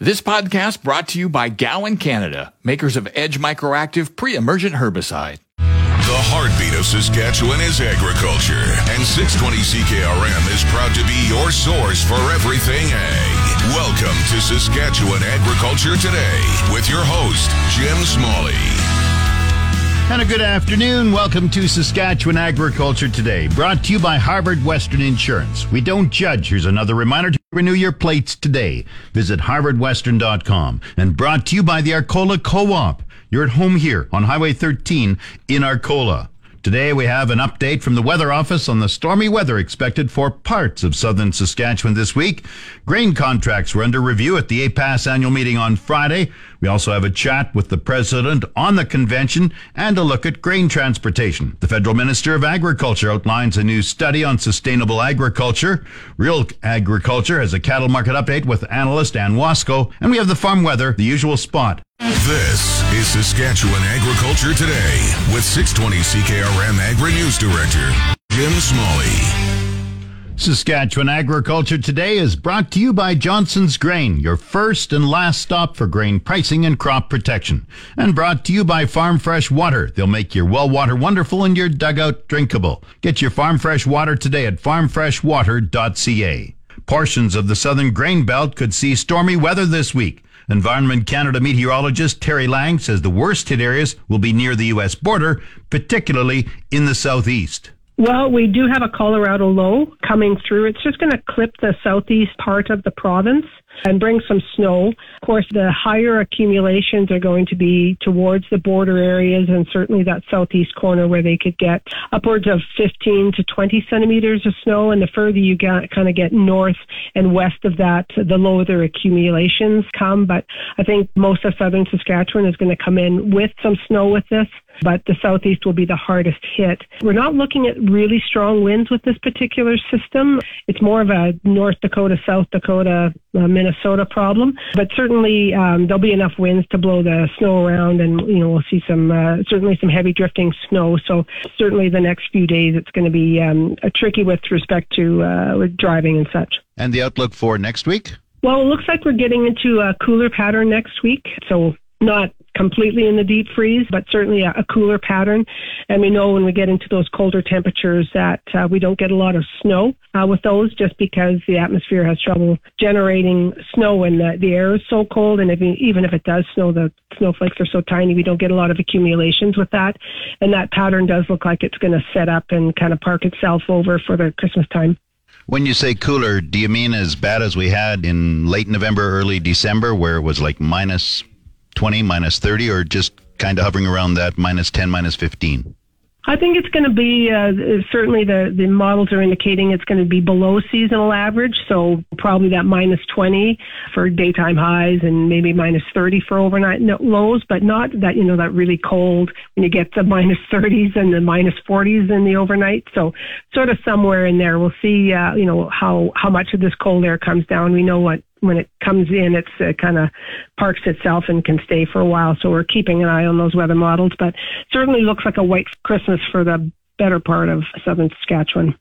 This podcast brought to you by Gowan Canada, makers of Edge Microactive pre-emergent herbicide. The heartbeat of Saskatchewan is agriculture, and 620 CKRM is proud to be your source for everything ag. Welcome to Saskatchewan Agriculture Today with your host, Jim Smalley. And a good afternoon. Welcome to Saskatchewan Agriculture Today, brought to you by Harvard Western Insurance. We don't judge. Here's another reminder to renew your plates today. Visit harvardwestern.com and brought to you by the Arcola Co-op. You're at home here on Highway 13 in Arcola. Today we have an update from the Weather Office on the stormy weather expected for parts of southern Saskatchewan this week. Grain contracts were under review at the APAS annual meeting on Friday. We also have a chat with the president on the convention and a look at grain transportation. The federal minister of agriculture outlines a new study on sustainable agriculture. Real agriculture has a cattle market update with analyst Anne Wasko, and we have the farm weather, the usual spot. This is Saskatchewan Agriculture Today with 620 CKRM Agri News Director Jim Smalley. Saskatchewan Agriculture Today is brought to you by Johnson's Grain, your first and last stop for grain pricing and crop protection. And brought to you by Farm Fresh Water. They'll make your well water wonderful and your dugout drinkable. Get your Farm Fresh Water today at farmfreshwater.ca. Portions of the southern grain belt could see stormy weather this week. Environment Canada meteorologist Terri Lang says the worst hit areas will be near the U.S. border, particularly in the southeast. Well, we do have a Colorado low coming through. It's just going to clip the southeast part of the province and bring some snow. Of course, the higher accumulations are going to be towards the border areas and certainly that southeast corner where they could get upwards of 15 to 20 centimeters of snow. And the further you get, kind of get north and west of that, the lower their accumulations come. But I think most of southern Saskatchewan is going to come in with some snow with this but the southeast will be the hardest hit. We're not looking at really strong winds with this particular system. It's more of a North Dakota, South Dakota, uh, Minnesota problem, but certainly um, there'll be enough winds to blow the snow around, and you know we'll see some uh, certainly some heavy drifting snow. So certainly the next few days it's going to be um, tricky with respect to uh, with driving and such. And the outlook for next week? Well, it looks like we're getting into a cooler pattern next week. So not completely in the deep freeze, but certainly a, a, cooler pattern. And we know when we get into those colder temperatures that uh, we don't get a lot of snow uh, with those just because the atmosphere has trouble generating snow when the, the air is so cold. And if, even if it does snow, the snowflakes are so tiny, we don't get a lot of accumulations with that. And that pattern does look like it's going to set up and kind of park itself over for the Christmas time. When you say cooler, do you mean as bad as we had in late November, early December, where it was like minus 20, minus 30, or just kind of hovering around that minus 10, minus 15? I think it's going to be uh, certainly the the models are indicating it's going to be below seasonal average, so probably that minus 20 for daytime highs and maybe minus 30 for overnight lows, but not that you know that really cold when you get the minus 30s and the minus 40s in the overnight. So sort of somewhere in there, we'll see. Uh, you know how how much of this cold air comes down. We know what when it comes in, it's uh, kind of parks itself and can stay for a while. So we're keeping an eye on those weather models, but certainly looks like a white Christmas for the better part of southern Saskatchewan.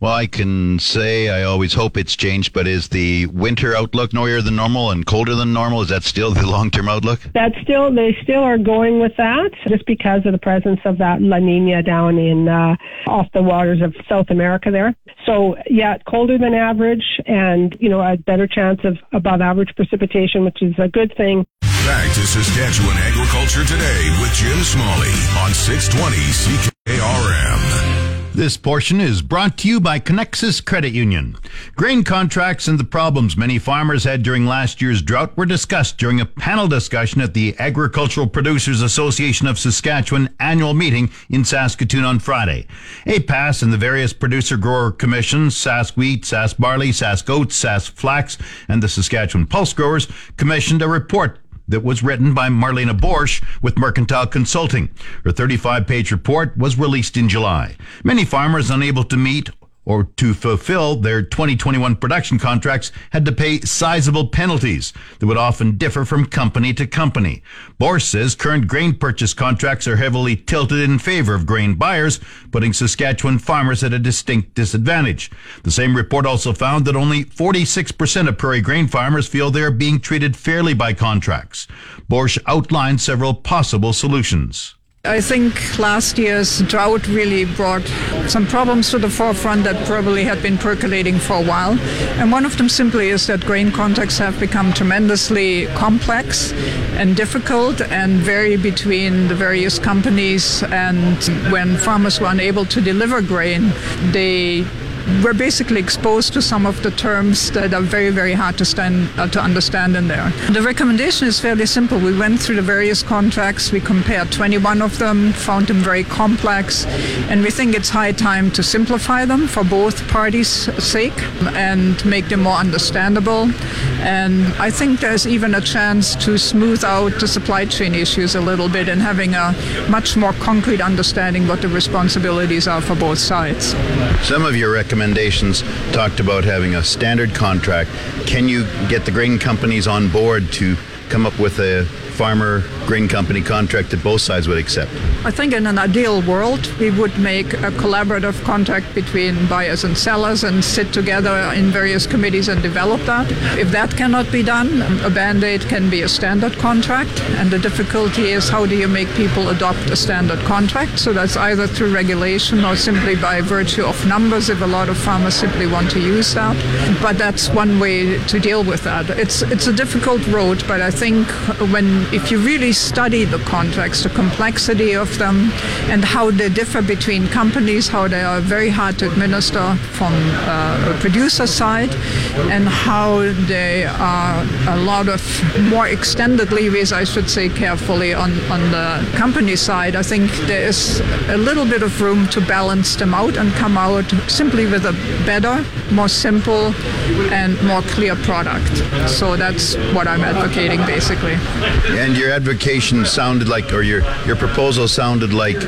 Well, I can say I always hope it's changed, but is the winter outlook noisier than normal and colder than normal? Is that still the long-term outlook? That's still they still are going with that, just because of the presence of that La Nina down in uh, off the waters of South America there. So yeah, colder than average, and you know a better chance of above average precipitation, which is a good thing. Back to Saskatchewan Agriculture Today with Jim Smalley on 620 CKRM. This portion is brought to you by Conexus Credit Union. Grain contracts and the problems many farmers had during last year's drought were discussed during a panel discussion at the Agricultural Producers Association of Saskatchewan annual meeting in Saskatoon on Friday. APAS and the various producer grower commissions, Sask Wheat, Sask Barley, Sask Oats, Sask Flax, and the Saskatchewan Pulse Growers commissioned a report that was written by Marlene Boersch with Mercantile Consulting. Her 35 page report was released in July. Many farmers unable to meet or to fulfill their 2021 production contracts had to pay sizable penalties that would often differ from company to company. Boersch says current grain purchase contracts are heavily tilted in favor of grain buyers, putting Saskatchewan farmers at a distinct disadvantage. The same report also found that only 46% of prairie grain farmers feel they are being treated fairly by contracts. Boersch outlined several possible solutions. I think last year's drought really brought some problems to the forefront that probably had been percolating for a while. And one of them simply is that grain contracts have become tremendously complex and difficult and vary between the various companies. And when farmers were unable to deliver grain, they we're basically exposed to some of the terms that are very, very hard to, stand, uh, to understand in there. The recommendation is fairly simple. We went through the various contracts, we compared 21 of them, found them very complex, and we think it's high time to simplify them for both parties' sake and make them more understandable. And I think there's even a chance to smooth out the supply chain issues a little bit and having a much more concrete understanding what the responsibilities are for both sides. Some of your recommendations talked about having a standard contract. Can you get the grain companies on board to come up with a farmer grain company contract that both sides would accept? I think in an ideal world, we would make a collaborative contract between buyers and sellers and sit together in various committees and develop that. If that cannot be done, a band aid can be a standard contract. And the difficulty is how do you make people adopt a standard contract? So that's either through regulation or simply by virtue of numbers if a lot of farmers simply want to use that. But that's one way to deal with that. It's, it's a difficult road, but I think when if you really study the contracts, the complexity of them, and how they differ between companies, how they are very hard to administer from uh, a producer side, and how they are a lot of more extended levies, I should say carefully, on, on the company side, I think there is a little bit of room to balance them out and come out simply with a better, more simple, and more clear product. So that's what I'm advocating basically. And your advocation sounded like, or your, your proposal sounded like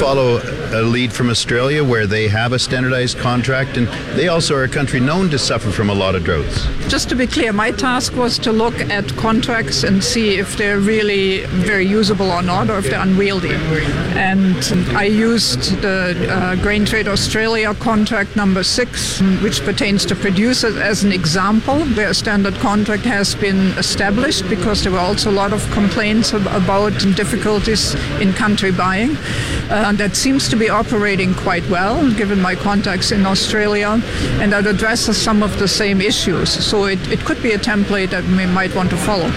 follow a lead from Australia where they have a standardized contract and they also are a country known to suffer from a lot of droughts. Just to be clear, my task was to look at contracts and see if they're really very usable or not, or if they're unwieldy. And I used the uh, Grain Trade Australia contract number six, which pertains to producers, as an example where a standard contract has been established because there were also a lot of complaints about difficulties in country buying. Uh, that seems to be operating quite well, given my contacts in Australia, and that addresses some of the same issues. So it, it could be a template that we might want to follow.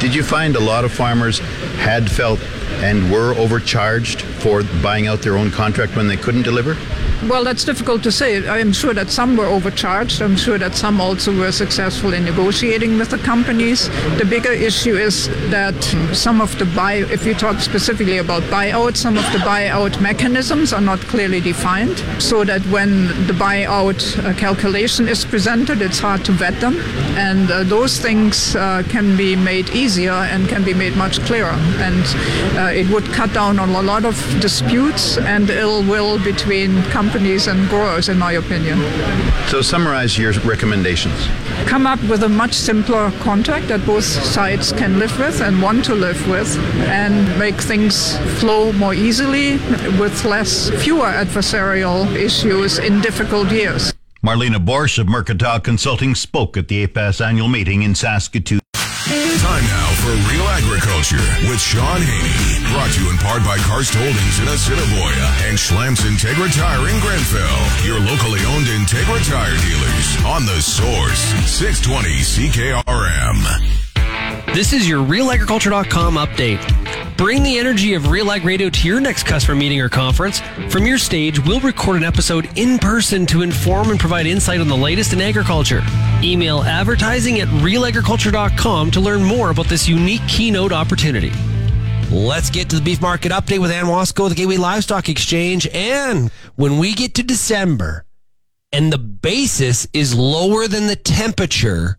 Did you find a lot of farmers had felt and were overcharged for buying out their own contract when they couldn't deliver? Well, that's difficult to say. I'm sure that some were overcharged. I'm sure that some also were successful in negotiating with the companies. The bigger issue is that some of the buy, if you talk specifically about buyout, some of the buyout mechanisms are not clearly defined, so that when the buyout uh, calculation is presented, it's hard to vet them. And uh, those things uh, can be made easier and can be made much clearer. And uh, it would cut down on a lot of disputes and ill will between companies companies and growers, in my opinion. So, summarize your recommendations. Come up with a much simpler contract that both sides can live with and want to live with, and make things flow more easily with less, fewer adversarial issues in difficult years. Marlene Boersch of Mercantile Consulting spoke at the APAS annual meeting in Saskatoon. Time now for Real Agriculture with Shaun Haney. Brought to you in part by Karst Holdings in Assiniboia and Schlamps Integra Tire in Grenfell. Your locally owned Integra Tire dealers on the source 620 CKRM. This is your realagriculture.com update. Bring the energy of Real Ag Radio to your next customer meeting or conference. From your stage, we'll record an episode in person to inform and provide insight on the latest in agriculture. Email advertising at realagriculture.com to learn more about this unique keynote opportunity. Let's get to the beef market update with Anne Wasko, the Gateway Livestock Exchange. And when we get to December and the basis is lower than the temperature,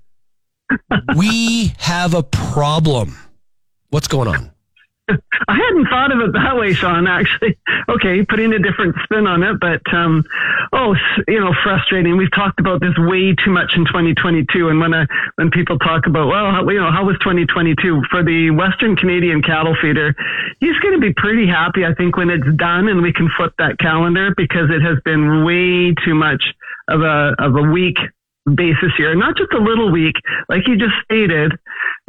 we have a problem. What's going on? I hadn't thought of it that way, Shaun. Actually, okay, putting a different spin on it, but um, oh, you know, frustrating. We've talked about this way too much in 2022, and when I, when people talk about, well, how, you know, how was 2022 for the Western Canadian cattle feeder? He's going to be pretty happy, I think, when it's done and we can flip that calendar because it has been way too much of a of a week basis here, not just a little weak, like you just stated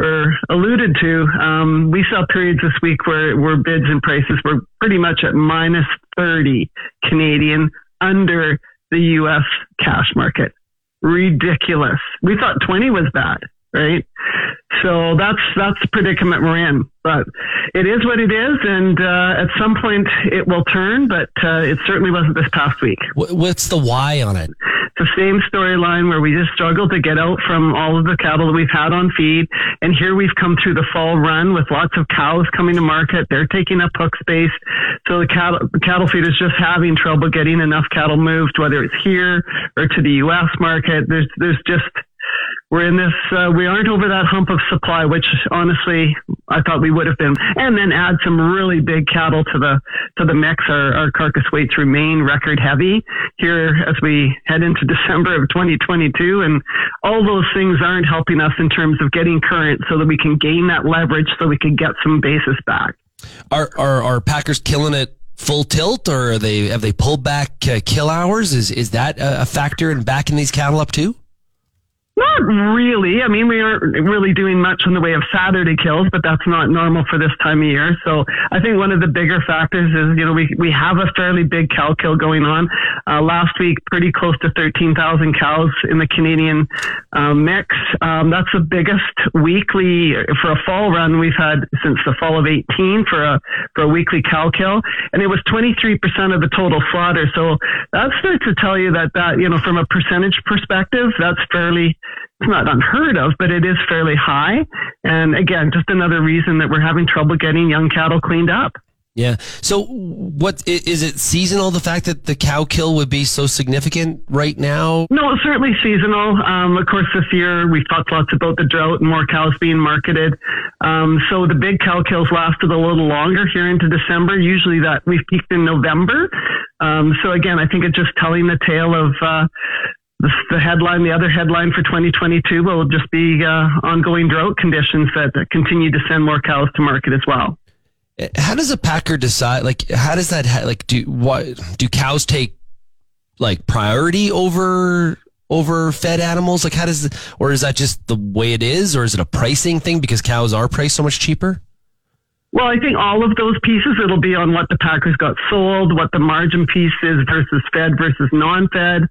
or alluded to. Um, we saw periods this week where, where bids and prices were pretty much at minus 30 Canadian under the U.S. cash market. Ridiculous. We thought 20 was bad, right? So that's that's the predicament we're in. But it is what it is, and uh, at some point it will turn. But uh, it certainly wasn't this past week. What's the why on it? The same storyline where we just struggled to get out from all of the cattle that we've had on feed. And here we've come through the fall run with lots of cows coming to market. They're taking up hook space. So the cattle, the cattle is just having trouble getting enough cattle moved, whether it's here or to the U.S. market. There's, there's just, we're in this, uh, we aren't over that hump of supply, which honestly I thought we would have been. And then add some really big cattle to the, to the mix. Our, our carcass weights remain record heavy here as we head into December of 2022. And all those things aren't helping us in terms of getting current so that we can gain that leverage so we can get some basis back. Are, are, are Packers killing it full tilt or are they, have they pulled back uh, kill hours? Is, is that a factor in backing these cattle up too? Not really. I mean, we aren't really doing much in the way of Saturday kills, but that's not normal for this time of year. So I think one of the bigger factors is, you know, we, we have a fairly big cow kill going on. Uh, last week, pretty close to 13,000 cows in the Canadian uh, mix. Um, that's the biggest weekly for a fall run we've had since the fall of 18 for a, for a weekly cow kill. And it was 23% of the total slaughter. So that starts to tell you that that, you know, from a percentage perspective, that's fairly it's not unheard of, but it is fairly high. And again, just another reason that we're having trouble getting young cattle cleaned up. Yeah. So, what is it seasonal? The fact that the cow kill would be so significant right now? No, it's certainly seasonal. Um, of course, this year we've talked lots about the drought and more cows being marketed. Um, so the big cow kills lasted a little longer here into December. Usually that we've peaked in November. Um, so again, I think it's just telling the tale of uh, the, headline, the other headline for 2022 will just be uh, ongoing drought conditions that, continue to send more cows to market as well. How does a packer decide? Like, how does that like do? What do cows take like priority over over fed animals? Like, how does or is that just the way it is, or is it a pricing thing because cows are priced so much cheaper? Well, I think all of those pieces, it'll be on what the Packers got sold, what the margin piece is versus fed versus non-fed,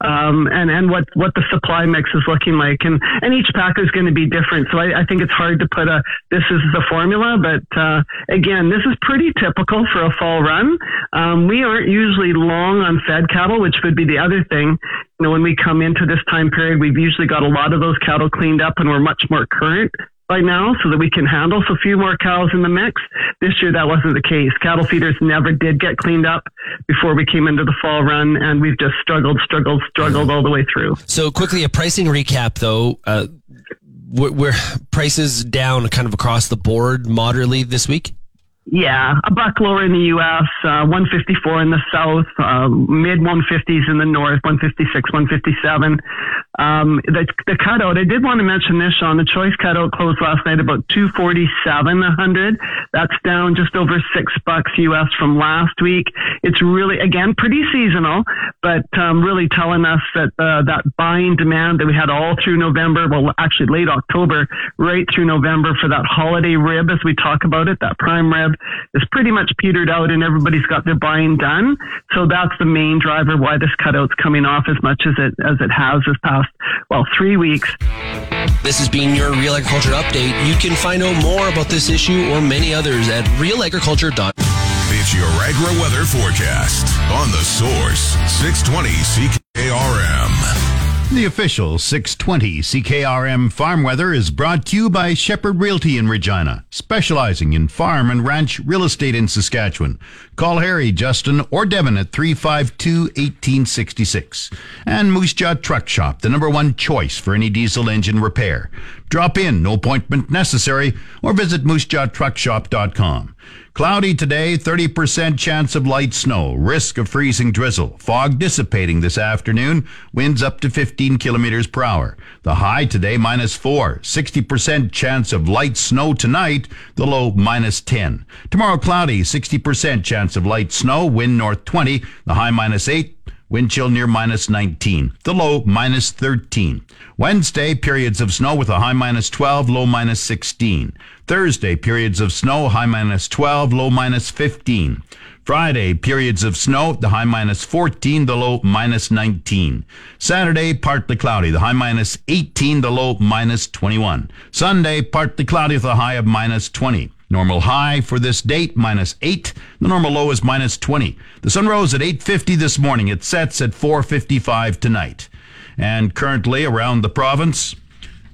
um, and, and what, what the supply mix is looking like. And, and each Packer is going to be different. So I, I think it's hard to put a, this is the formula, but, uh, again, this is pretty typical for a fall run. Um, we aren't usually long on fed cattle, which would be the other thing. You know, when we come into this time period, we've usually got a lot of those cattle cleaned up and we're much more current by now so that we can handle a few more cows in the mix. This year that wasn't the case. Cattle feeders never did get cleaned up before we came into the fall run and we've just struggled, struggled, struggled all the way through. So quickly a pricing recap though, uh, where prices down kind of across the board moderately this week? Yeah, a buck lower in the U.S., uh, 154 in the South, uh, mid 150s in the North, 156, 157. Um, the, the cutout, I did want to mention this, Shaun. The choice cutout closed last night about 247 a hundred. That's down just over six bucks US from last week. It's really, again, pretty seasonal, but um, really telling us that uh, that buying demand that we had all through November, well, actually late October, right through November for that holiday rib, as we talk about it, that prime rib, is pretty much petered out and everybody's got their buying done. So that's the main driver why this cutout's coming off as much as it as it has this past well three weeks. This has been your Real Agriculture Update. You can find out more about this issue or many others at realagriculture.com. It's your agri weather forecast on the source 620 CKRM. The official 620 CKRM farm weather is brought to you by Shepherd Realty in Regina, specializing in farm and ranch real estate in Saskatchewan. Call Harry, Justin, or Devin at 352 1866. And Moose Jaw Truck Shop, the number one choice for any diesel engine repair. Drop in, no appointment necessary, or visit moosejawtruckshop.com. Cloudy today, 30% chance of light snow, risk of freezing drizzle, fog dissipating this afternoon, winds up to 15 kilometers per hour. The high today, minus 4, 60% chance of light snow tonight, the low, minus 10. Tomorrow, cloudy, 60% chance of light snow, wind north 20, the high, minus 8, Wind chill near minus 19. The low minus 13. Wednesday, periods of snow with a high minus 12, low minus 16. Thursday, periods of snow, high minus 12, low minus 15. Friday, periods of snow, the high minus 14, the low minus 19. Saturday, partly cloudy, the high minus 18, the low minus 21. Sunday, partly cloudy with a high of minus 20. Normal high for this date, minus 8. The normal low is minus 20. The sun rose at 8.50 this morning. It sets at 4.55 tonight. And currently around the province,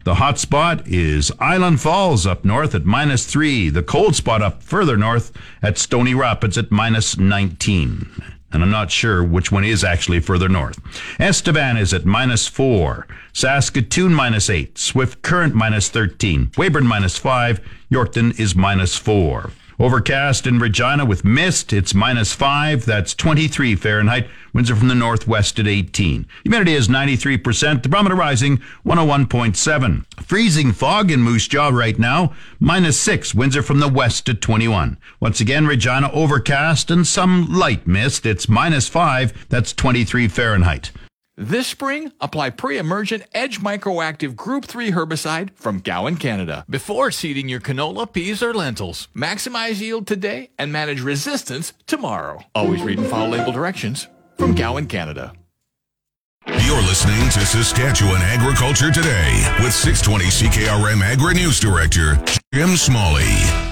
the hot spot is Island Falls up north at minus 3. The cold spot up further north at Stony Rapids at minus 19 and I'm not sure which one is actually further north. Estevan is at minus 4, Saskatoon minus 8, Swift Current minus 13, Weyburn minus 5, Yorkton is minus 4. Overcast in Regina with mist, it's minus 5, that's 23 Fahrenheit. Winds are from the northwest at 18. Humidity is 93%, the barometer rising 101.7. Freezing fog in Moose Jaw right now, minus 6. Winds are from the west at 21. Once again, Regina overcast and some light mist, it's minus 5, that's 23 Fahrenheit. This spring, apply pre-emergent Edge Microactive Group 3 herbicide from Gowan, Canada, before seeding your canola, peas, or lentils. Maximize yield today and manage resistance tomorrow. Always read and follow label directions from Gowan, Canada. You're listening to Saskatchewan Agriculture Today with 620 CKRM Agri News Director Jim Smalley.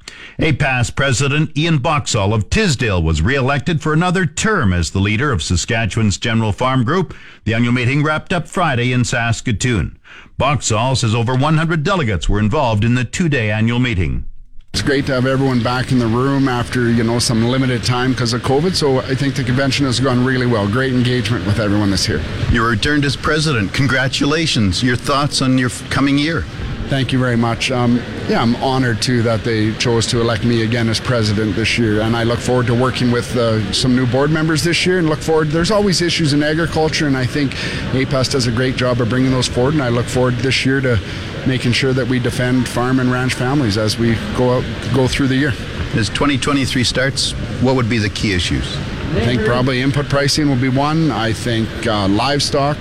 APAS President Ian Boxall of Tisdale was re-elected for another term as the leader of Saskatchewan's General Farm Group. The annual meeting wrapped up Friday in Saskatoon. Boxall says over 100 delegates were involved in the two-day annual meeting. It's great to have everyone back in the room after you know some limited time because of COVID. So I think the convention has gone really well. Great engagement with everyone that's here. You returned as president. Congratulations. Your thoughts on your coming year? Thank you very much. Um, yeah, I'm honored too that they chose to elect me again as president this year, and I look forward to working with uh, some new board members this year. And look forward. There's always issues in agriculture, and I think APAS does a great job of bringing those forward. And I look forward this year to making sure that we defend farm and ranch families as we go out go through the year. As 2023 starts, what would be the key issues? I think probably input pricing will be one. I think uh, livestock.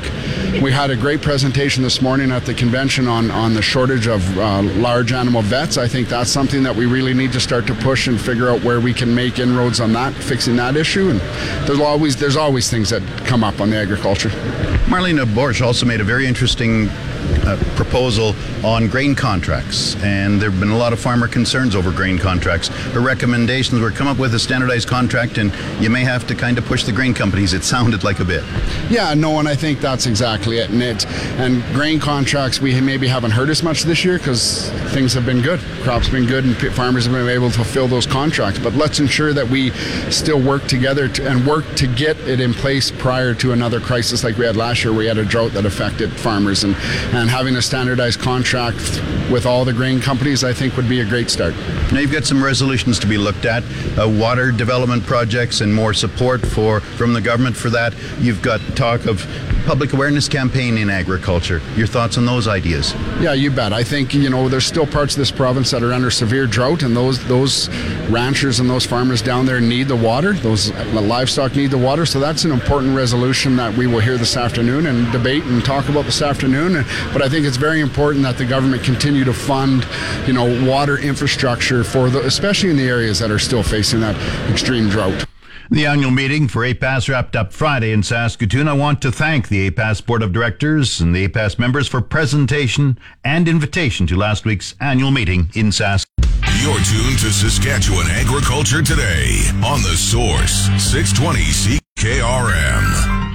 We had a great presentation this morning at the convention on, on the shortage of uh, large animal vets. I think that's something that we really need to start to push and figure out where we can make inroads on that, fixing that issue. And there's always there's always things that come up on the agriculture. Marlene Boersch also made a very interesting uh, proposal on grain contracts, and there have been a lot of farmer concerns over grain contracts. Her recommendations were come up with a standardized contract, and you may have to kind of push the grain companies. It sounded like a bit. Yeah, no, and I think that's exactly it. And it and grain contracts we maybe haven't heard as much this year because things have been good, crops been good, and farmers have been able to fulfill those contracts. But let's ensure that we still work together to, and work to get it in place prior to another crisis like we had last year, we had a drought that affected farmers and and having a standardized contract with all the grain companies, I think, would be a great start. Now you've got some resolutions to be looked at, uh, water development projects and more support for from the government for that. You've got talk of public awareness campaign in agriculture. Your thoughts on those ideas? Yeah, you bet. I think you know there's still parts of this province that are under severe drought, and those those ranchers and those farmers down there need the water. Those livestock need the water. So that's an important resolution that we will hear this afternoon and debate and talk about this afternoon. But I think it's very important that the government continue to fund, you know, water infrastructure for the, especially in the areas that are still facing that extreme drought. The annual meeting for APAS wrapped up Friday in Saskatoon. I want to thank the APAS Board of Directors and the APAS members for presentation and invitation to last week's annual meeting in Saskatoon. You're tuned to Saskatchewan Agriculture Today on The Source, 620 CKRM.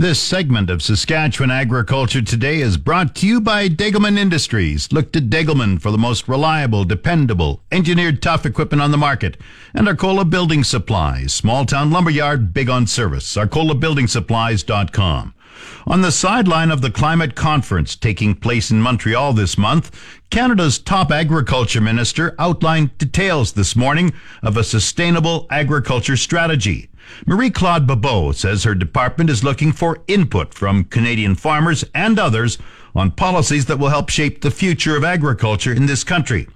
This segment of Saskatchewan Agriculture Today is brought to you by Degelman Industries. Look to Degelman for the most reliable, dependable, engineered tough equipment on the market. And Arcola Building Supplies, small town lumberyard, big on service. ArcolaBuildingSupplies.com. On the sideline of the climate conference taking place in Montreal this month, Canada's top agriculture minister outlined details this morning of a sustainable agriculture strategy. Marie Claude Bibeau says her department is looking for input from Canadian farmers and others on policies that will help shape the future of agriculture in this country.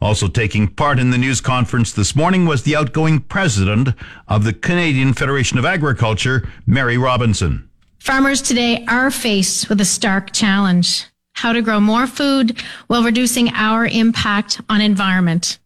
Also taking part in the news conference this morning was the outgoing president of the Canadian Federation of Agriculture, Mary Robinson. Farmers today are faced with a stark challenge how to grow more food while reducing our impact on environment.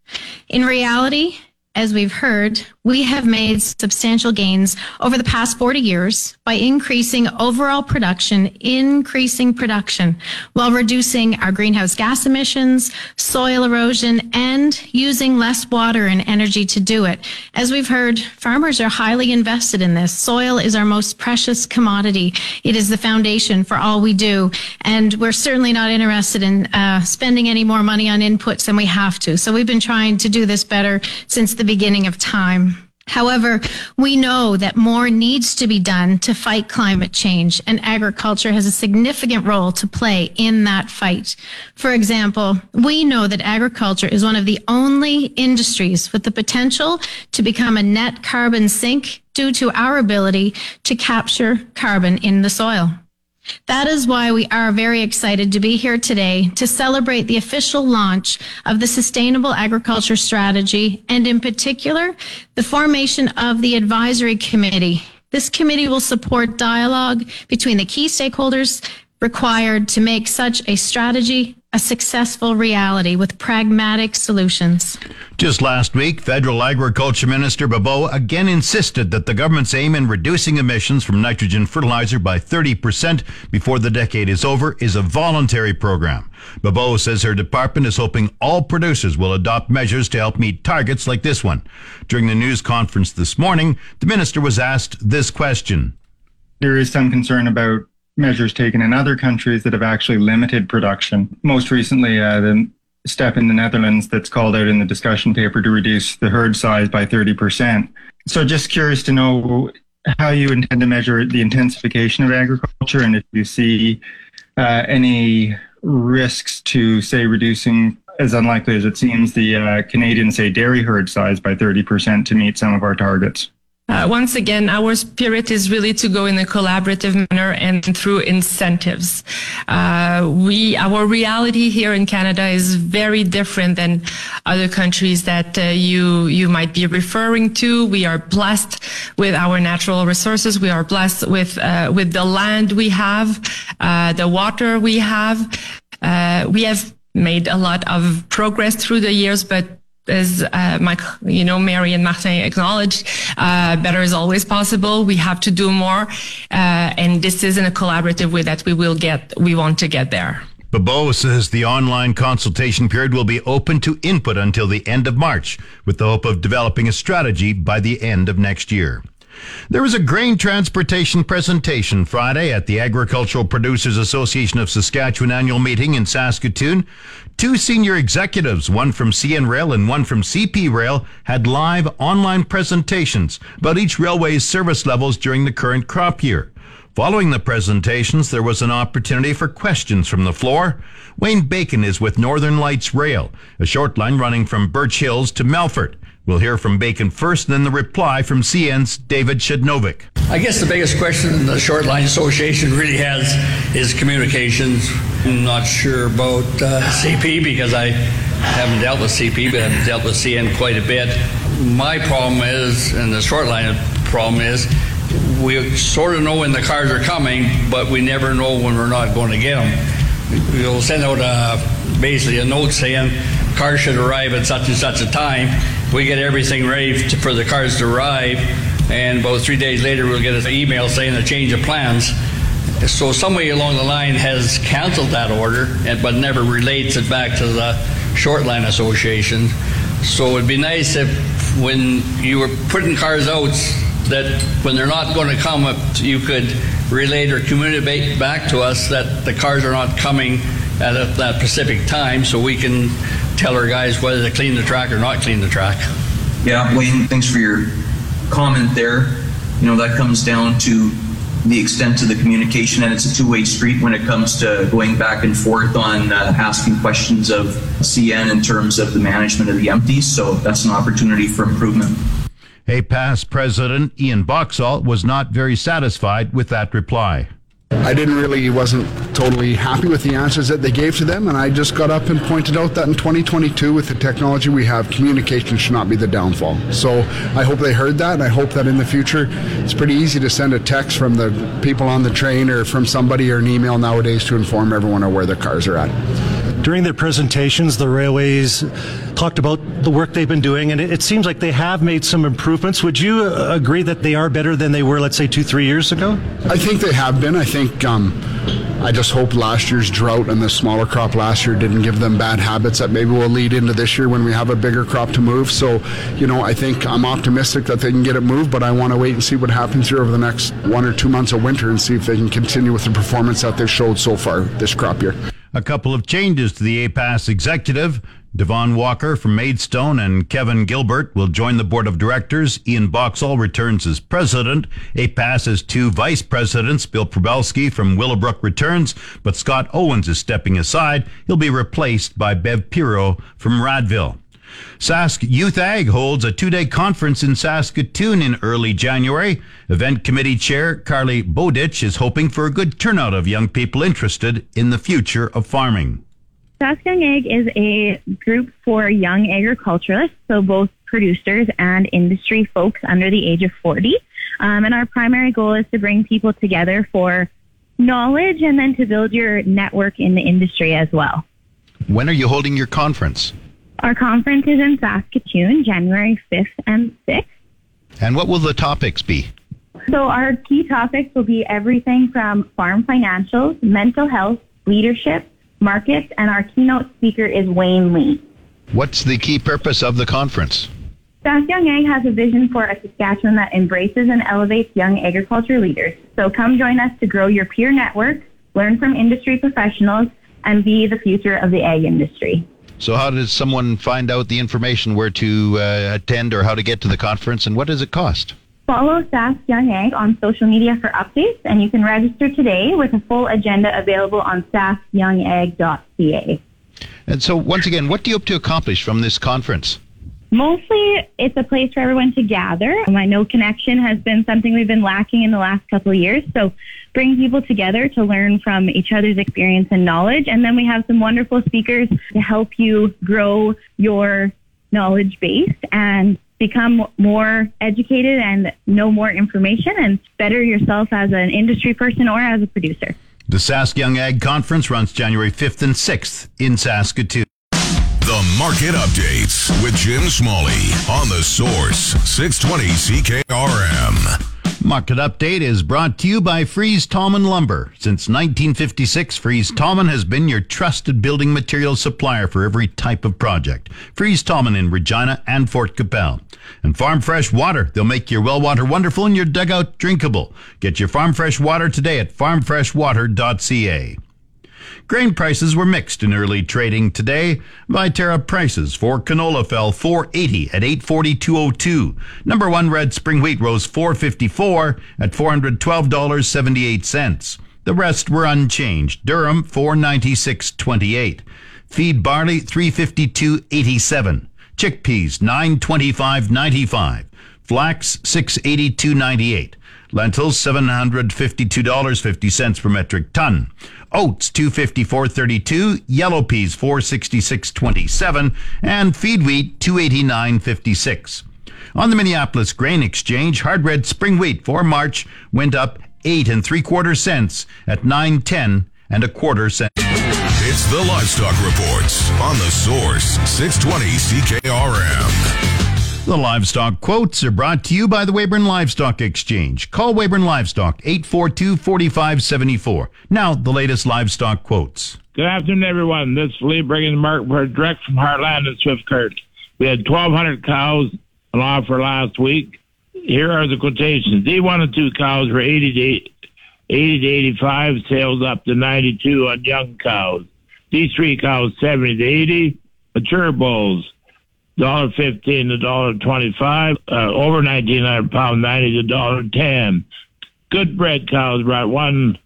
In reality, as we've heard, we have made substantial gains over the past 40 years by increasing overall production, increasing production, while reducing our greenhouse gas emissions, soil erosion, and using less water and energy to do it. As we've heard, farmers are highly invested in this. Soil is our most precious commodity. It is the foundation for all we do. And we're certainly not interested in uh, spending any more money on inputs than we have to. So we've been trying to do this better since the beginning of time. However, we know that more needs to be done to fight climate change, and agriculture has a significant role to play in that fight. For example, we know that agriculture is one of the only industries with the potential to become a net carbon sink due to our ability to capture carbon in the soil. That is why we are very excited to be here today to celebrate the official launch of the Sustainable Agriculture Strategy and in particular, the formation of the Advisory Committee. This committee will support dialogue between the key stakeholders required to make such a strategy a successful reality with pragmatic solutions. Just last week, Federal Agriculture Minister Bibeau again insisted that the government's aim in reducing emissions from nitrogen fertilizer by 30% before the decade is over is a voluntary program. Bibeau says her department is hoping all producers will adopt measures to help meet targets like this one. During the news conference this morning, the minister was asked this question. There is some concern about measures taken in other countries that have actually limited production. Most recently, uh, the step in the Netherlands that's called out in the discussion paper to reduce the herd size by 30%. So just curious to know how you intend to measure the intensification of agriculture and if you see uh, any risks to, say, reducing, as unlikely as it seems, the uh, Canadian, say, dairy herd size by 30% to meet some of our targets. Uh, once again, our spirit is really to go in a collaborative manner and through incentives. Uh, we, our reality here in Canada is very different than other countries that uh, you you might be referring to. We are blessed with our natural resources. We are blessed with uh, with the land we have, uh, the water we have. Uh, we have made a lot of progress through the years, but as uh, my, you know, Mary and Martin acknowledged, uh, better is always possible. We have to do more, uh, and this is in a collaborative way that we will get. We want to get there. Bibeau says the online consultation period will be open to input until the end of March, with the hope of developing a strategy by the end of next year. There was a grain transportation presentation Friday at the Agricultural Producers Association of Saskatchewan annual meeting in Saskatoon. Two senior executives, one from CN Rail and one from CP Rail, had live online presentations about each railway's service levels during the current crop year. Following the presentations, there was an opportunity for questions from the floor. Wayne Bacon is with Northern Lights Rail, a short line running from Birch Hills to Melfort. We'll hear from Bacon first, then the reply from CN's David Shednovic. I guess the biggest question the Short Line Association really has is communications. I'm not sure about uh, CP because I haven't dealt with CP, but I've dealt with CN quite a bit. My problem is, and the Short Line problem is, we sort of know when the cars are coming, but we never know when we're not going to get them. We'll send out a, basically a note saying cars should arrive at such and such a time. We get everything ready to, for the cars to arrive, and about three days later, we'll get an email saying a change of plans. So somebody along the line has canceled that order, and, but never relates it back to the Short Line Association. So it'd be nice if when you were putting cars out, that when they're not going to come, you could relate or communicate back to us that the cars are not coming at a, that specific time so we can tell our guys whether to clean the track or not clean the track. Yeah, Wayne, thanks for your comment there. You know, that comes down to the extent of the communication, and it's a two way street when it comes to going back and forth on uh, asking questions of CN in terms of the management of the empties. So that's an opportunity for improvement. APAS President Ian Boxall was not very satisfied with that reply. I didn't really wasn't totally happy with the answers that they gave to them, and I just got up and pointed out that in 2022, with the technology we have, communication should not be the downfall. So I hope they heard that, and I hope that in the future, it's pretty easy to send a text from the people on the train or from somebody or an email nowadays to inform everyone of where their cars are at. During their presentations, the railways talked about the work they've been doing, and it, seems like they have made some improvements. Would you uh, agree that they are better than they were, let's say, two, three years ago? I think they have been. I think. Um, I just hope last year's drought and the smaller crop last year didn't give them bad habits that maybe will lead into this year when we have a bigger crop to move. So, you know, I think I'm optimistic that they can get it moved, but I want to wait and see what happens here over the next one or two months of winter and see if they can continue with the performance that they've showed so far this crop year. A couple of changes to the APAS executive. Devon Walker from Maidstone and Kevin Gilbert will join the board of directors. Ian Boxall returns as president. APAS has two vice presidents. Bill Prybylski from Willowbrook returns, but Scott Owens is stepping aside. He'll be replaced by Bev Pirio from Radville. Sask Young Ag holds a two day conference in Saskatoon in early January. Event committee chair Carly Bodich is hoping for a good turnout of young people interested in the future of farming. Sask Young Ag is a group for young agriculturalists, so both producers and industry folks under the age of 40. Um, and our primary goal is to bring people together for knowledge and then to build your network in the industry as well. When are you holding your conference? Our conference is in Saskatoon, January 5th and 6th. And what will the topics be? So, our key topics will be everything from farm financials, mental health, leadership, markets, and our keynote speaker is Wayne Lee. What's the key purpose of the conference? Sask Young Ag has a vision for a Saskatchewan that embraces and elevates young agriculture leaders. So come join us to grow your peer network, learn from industry professionals, and be the future of the ag industry. So, how does someone find out the information where to uh, attend or how to get to the conference, and what does it cost? Follow Sask Young Ag on social media for updates, and you can register today with a full agenda available on saskyoungag.ca. And so, once again, what do you hope to accomplish from this conference? Mostly, it's a place for everyone to gather. I know connection has been something we've been lacking in the last couple of years. So, bring people together to learn from each other's experience and knowledge. And then we have some wonderful speakers to help you grow your knowledge base and become more educated and know more information and better yourself as an industry person or as a producer. The Sask Young Ag Conference runs January 5th and 6th in Saskatoon. Market Updates with Jim Smalley on the Source 620 CKRM. Market Update is brought to you by Fries Tallman Lumber. Since 1956, Fries Tallman has been your trusted building material supplier for every type of project. Fries Tallman in Regina and Fort Qu'Appelle. And Farm Fresh Water. They'll make your well water wonderful and your dugout drinkable. Get your Farm Fresh Water today at farmfreshwater.ca. Grain prices were mixed in early trading today. Viterra prices for canola fell 480 at 842.02. Number 1 red spring wheat rose 454 at $412.78. The rest were unchanged. Durum 496.28. Feed barley 352.87. Chickpeas 925.95. Flax 682.98. Lentils $752.50 per metric ton. Oats 254.32, yellow peas 466.27 and feed wheat 289.56. On the Minneapolis Grain Exchange, hard red spring wheat for March went up 8 and 3 quarter cents at 9.10 and a quarter cent. It's the Livestock Reports on the Source 620 CKRM. The livestock quotes are brought to you by the Weyburn Livestock Exchange. Call Weyburn Livestock 842 4574. Now, the latest livestock quotes. Good afternoon, everyone. This is Lee bringing the market report direct from Heartland and Swift We had 1,200 cows on offer last week. Here are the quotations. D1 and 2 cows were 80 to 80 to 85, sales up to 92 on young cows. D3 cows 70 to 80, mature bulls dollar fifteen to dollar twenty five, uh, over nineteen hundred pound ninety to dollar ten. Good bred cows brought one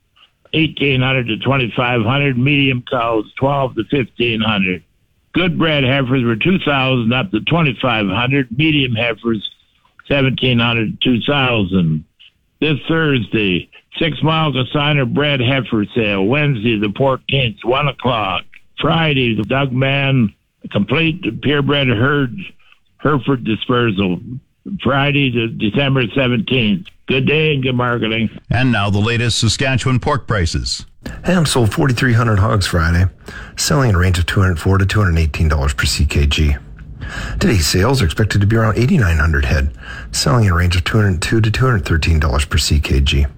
eighteen hundred to twenty five hundred, medium cows twelve to fifteen hundred. Good bred heifers were two thousand up to twenty five hundred, medium heifers seventeen hundred to two thousand. This Thursday, six mile consigner bred heifer sale. Wednesday the fourteenth, one o'clock. Friday the Doug Man complete purebred herd Hereford dispersal Friday to December 17th. Good day and good marketing. And now the latest Saskatchewan pork prices. Ham sold 4,300 hogs Friday, selling in a range of 204 to 218 dollars per ckg. Today's sales are expected to be around 8,900 head, selling in a range of 202 to 213 dollars per ckg.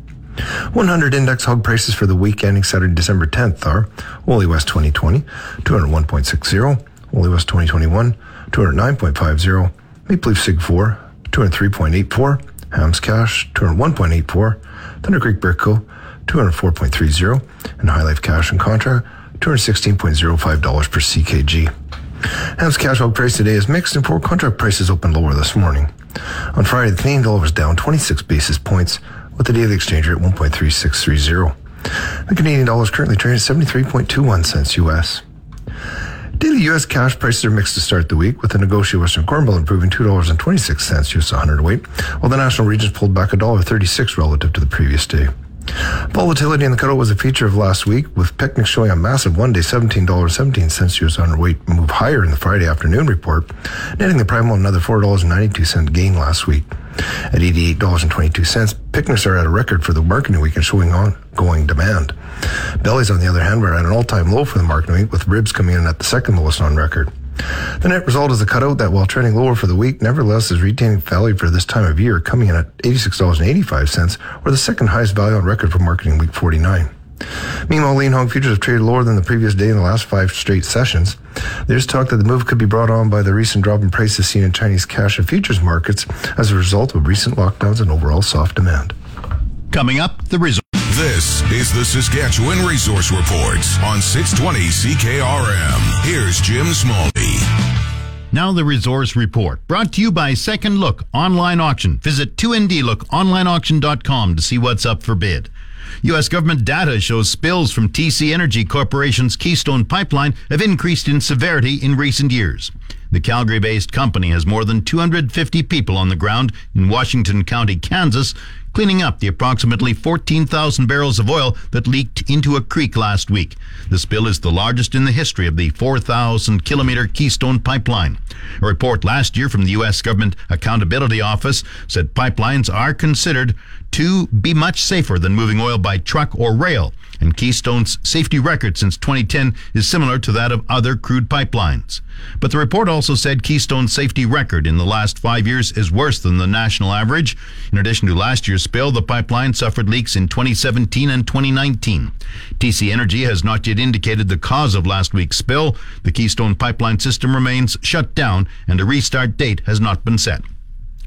100 index hog prices for the week ending Saturday, December 10th are Woolly West 2020, 201.60, West 2021, 209.50. Maple Leaf Sig 4, 203.84. Hams Cash, 201.84. Thunder Creek Brickco, 204.30. And HyLife Cash and Contra, $216.05 per CKG. Hams Cash hog price today is mixed and pork contract prices opened lower this morning. On Friday, the Canadian dollar was down 26 basis points with the daily exchange rate at 1.3630. The Canadian dollar is currently trading at 73.21 cents US. Daily U.S. cash prices are mixed to start the week, with the negotiated Western Corn Belt improving $2.26 US 100 weight, while the national regions pulled back $1.36 relative to the previous day. Volatility in the cutout was a feature of last week, with picnics showing a massive one-day $17.17 US 100 weight move higher in the Friday afternoon report, netting the primal another $4.92 gain last week. At $88.22, picnics are at a record for the marketing week and showing ongoing demand. Bellies, on the other hand, were at an all-time low for the marketing week, with ribs coming in at the second lowest on record. The net result is a cutout that, while trending lower for the week, nevertheless is retaining value for this time of year, coming in at $86.85, or the second highest value on record for marketing week 49. Meanwhile, lean hog futures have traded lower than the previous day in the last five straight sessions. There's talk that the move could be brought on by the recent drop in prices seen in Chinese cash and futures markets as a result of recent lockdowns and overall soft demand. Coming up, the result. This is the Saskatchewan Resource Report on 620 CKRM. Here's Jim Smalley. Now the resource report, brought to you by Second Look Online Auction. Visit 2ndlookonlineauction.com to see what's up for bid. U.S. government data shows spills from TC Energy Corporation's Keystone Pipeline have increased in severity in recent years. The Calgary based company has more than 250 people on the ground in Washington County, Kansas, cleaning up the approximately 14,000 barrels of oil that leaked into a creek last week. The spill is the largest in the history of the 4,000 kilometer Keystone Pipeline. A report last year from the U.S. Government Accountability Office said pipelines are considered to be much safer than moving oil by truck or rail and Keystone's safety record since 2010 is similar to that of other crude pipelines. But the report also said Keystone's safety record in the last five years is worse than the national average. In addition to last year's spill, the pipeline suffered leaks in 2017 and 2019. TC Energy has not yet indicated the cause of last week's spill. The Keystone pipeline system remains shut down and a restart date has not been set.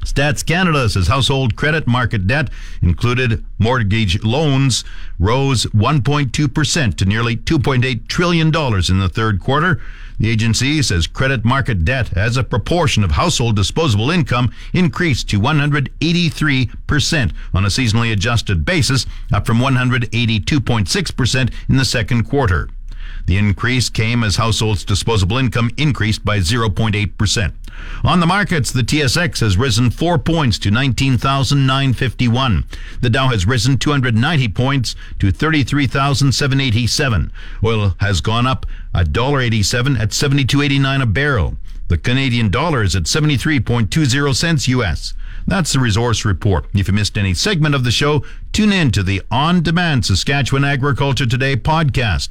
Stats Canada says household credit market debt, included mortgage loans, rose 1.2% to nearly $2.8 trillion in the third quarter. The agency says credit market debt as a proportion of household disposable income increased to 183% on a seasonally adjusted basis, up from 182.6% in the second quarter. The increase came as households' disposable income increased by 0.8%. On the markets, the TSX has risen 4 points to 19,951. The Dow has risen 290 points to 33,787. Oil has gone up $1.87 at 72.89 a barrel. The Canadian dollar is at 73.20 cents US. That's the resource report. If you missed any segment of the show, tune in to the On Demand Saskatchewan Agriculture Today podcast,